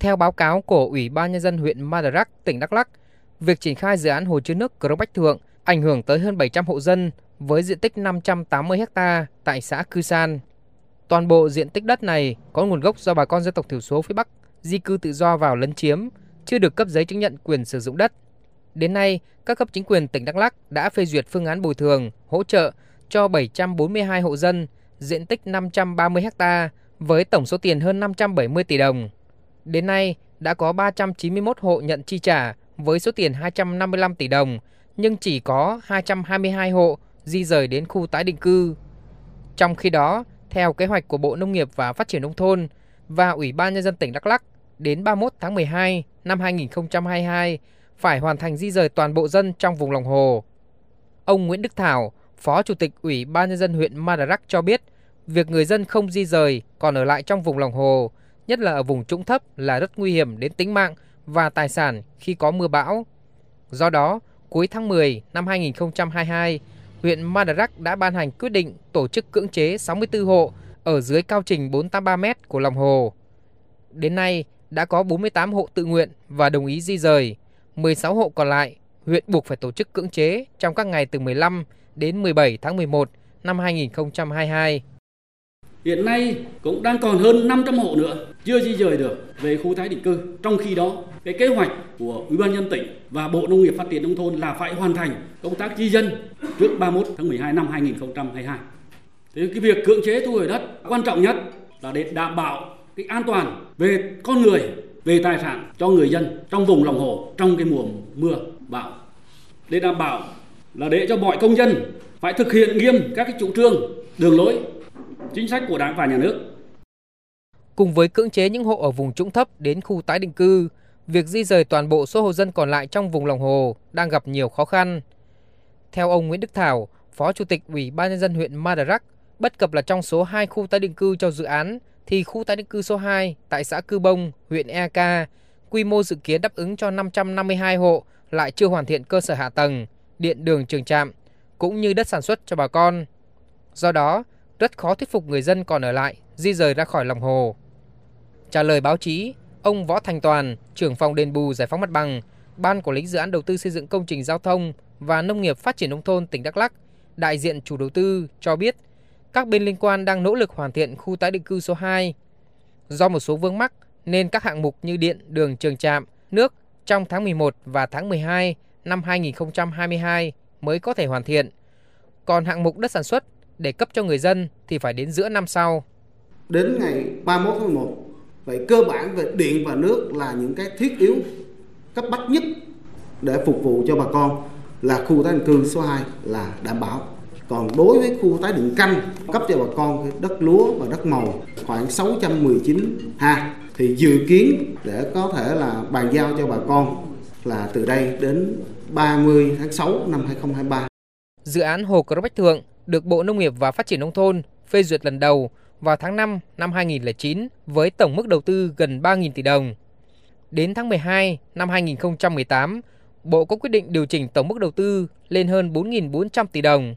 Theo báo cáo của Ủy ban Nhân dân huyện Madarak, tỉnh Đắk Lắk, việc triển khai dự án hồ chứa nước Cờ Bách Thượng ảnh hưởng tới hơn 700 hộ dân với diện tích 580 ha tại xã Cư San. Toàn bộ diện tích đất này có nguồn gốc do bà con dân tộc thiểu số phía Bắc di cư tự do vào lấn chiếm, chưa được cấp giấy chứng nhận quyền sử dụng đất. Đến nay, các cấp chính quyền tỉnh Đắk Lắk đã phê duyệt phương án bồi thường, hỗ trợ cho 742 hộ dân, diện tích 530 ha với tổng số tiền hơn 570 tỷ đồng. Đến nay, đã có 391 hộ nhận chi trả với số tiền 255 tỷ đồng, nhưng chỉ có 222 hộ di rời đến khu tái định cư. Trong khi đó, theo kế hoạch của Bộ Nông nghiệp và Phát triển Nông thôn và Ủy ban Nhân dân tỉnh Đắk Lắk, đến 31 tháng 12 năm 2022 phải hoàn thành di rời toàn bộ dân trong vùng lòng hồ. Ông Nguyễn Đức Thảo, Phó Chủ tịch Ủy ban Nhân dân huyện Madarak cho biết, việc người dân không di rời còn ở lại trong vùng lòng hồ, nhất là ở vùng trũng thấp là rất nguy hiểm đến tính mạng và tài sản khi có mưa bão. Do đó, cuối tháng 10 năm 2022, huyện Madarak đã ban hành quyết định tổ chức cưỡng chế 64 hộ ở dưới cao trình 483m của lòng hồ. Đến nay, đã có 48 hộ tự nguyện và đồng ý di rời, 16 hộ còn lại huyện buộc phải tổ chức cưỡng chế trong các ngày từ 15 đến 17 tháng 11 năm 2022. Hiện nay cũng đang còn hơn 500 hộ nữa chưa di rời được về khu tái định cư. Trong khi đó, cái kế hoạch của Ủy ban nhân tỉnh và Bộ Nông nghiệp Phát triển nông thôn là phải hoàn thành công tác di dân trước 31 tháng 12 năm 2022. Thế cái việc cưỡng chế thu hồi đất quan trọng nhất là để đảm bảo cái an toàn về con người, về tài sản cho người dân trong vùng lòng hồ trong cái mùa mưa bão. Để đảm bảo là để cho mọi công dân phải thực hiện nghiêm các cái chủ trương, đường lối, chính sách của Đảng và nhà nước. Cùng với cưỡng chế những hộ ở vùng trũng thấp đến khu tái định cư, việc di rời toàn bộ số hộ dân còn lại trong vùng lòng hồ đang gặp nhiều khó khăn. Theo ông Nguyễn Đức Thảo, Phó Chủ tịch Ủy ban nhân dân huyện Madarak, bất cập là trong số 2 khu tái định cư cho dự án thì khu tái định cư số 2 tại xã Cư Bông, huyện Eka, quy mô dự kiến đáp ứng cho 552 hộ lại chưa hoàn thiện cơ sở hạ tầng, điện đường trường trạm cũng như đất sản xuất cho bà con. Do đó, rất khó thuyết phục người dân còn ở lại di rời ra khỏi lòng hồ. Trả lời báo chí, ông Võ Thành Toàn, trưởng phòng đền bù giải phóng mặt bằng, Ban Quản lý Dự án Đầu tư xây dựng công trình giao thông và Nông nghiệp Phát triển Nông thôn tỉnh Đắk Lắc, đại diện chủ đầu tư cho biết các bên liên quan đang nỗ lực hoàn thiện khu tái định cư số 2. Do một số vướng mắc nên các hạng mục như điện, đường trường trạm, nước trong tháng 11 và tháng 12 năm 2022 mới có thể hoàn thiện. Còn hạng mục đất sản xuất để cấp cho người dân thì phải đến giữa năm sau. Đến ngày 31 tháng 11, vậy cơ bản về điện và nước là những cái thiết yếu cấp bách nhất để phục vụ cho bà con là khu tái định cư số 2 là đảm bảo. Còn đối với khu tái định canh cấp cho bà con đất lúa và đất màu khoảng 619 ha thì dự kiến để có thể là bàn giao cho bà con là từ đây đến 30 tháng 6 năm 2023. Dự án Hồ Crong Bách Thượng được Bộ Nông nghiệp và Phát triển Nông thôn phê duyệt lần đầu vào tháng 5 năm 2009 với tổng mức đầu tư gần 3.000 tỷ đồng. Đến tháng 12 năm 2018, Bộ có quyết định điều chỉnh tổng mức đầu tư lên hơn 4.400 tỷ đồng.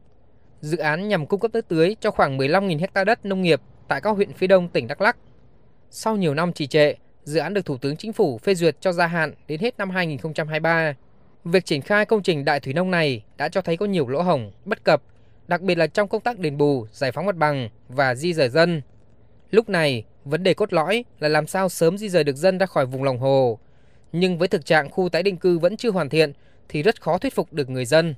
Dự án nhằm cung cấp nước tưới cho khoảng 15.000 ha đất nông nghiệp tại các huyện phía đông tỉnh Đắk Lắk. Sau nhiều năm trì trệ, dự án được Thủ tướng Chính phủ phê duyệt cho gia hạn đến hết năm 2023. Việc triển khai công trình đại thủy nông này đã cho thấy có nhiều lỗ hổng, bất cập, đặc biệt là trong công tác đền bù, giải phóng mặt bằng và di rời dân. Lúc này, vấn đề cốt lõi là làm sao sớm di rời được dân ra khỏi vùng lòng hồ. Nhưng với thực trạng khu tái định cư vẫn chưa hoàn thiện thì rất khó thuyết phục được người dân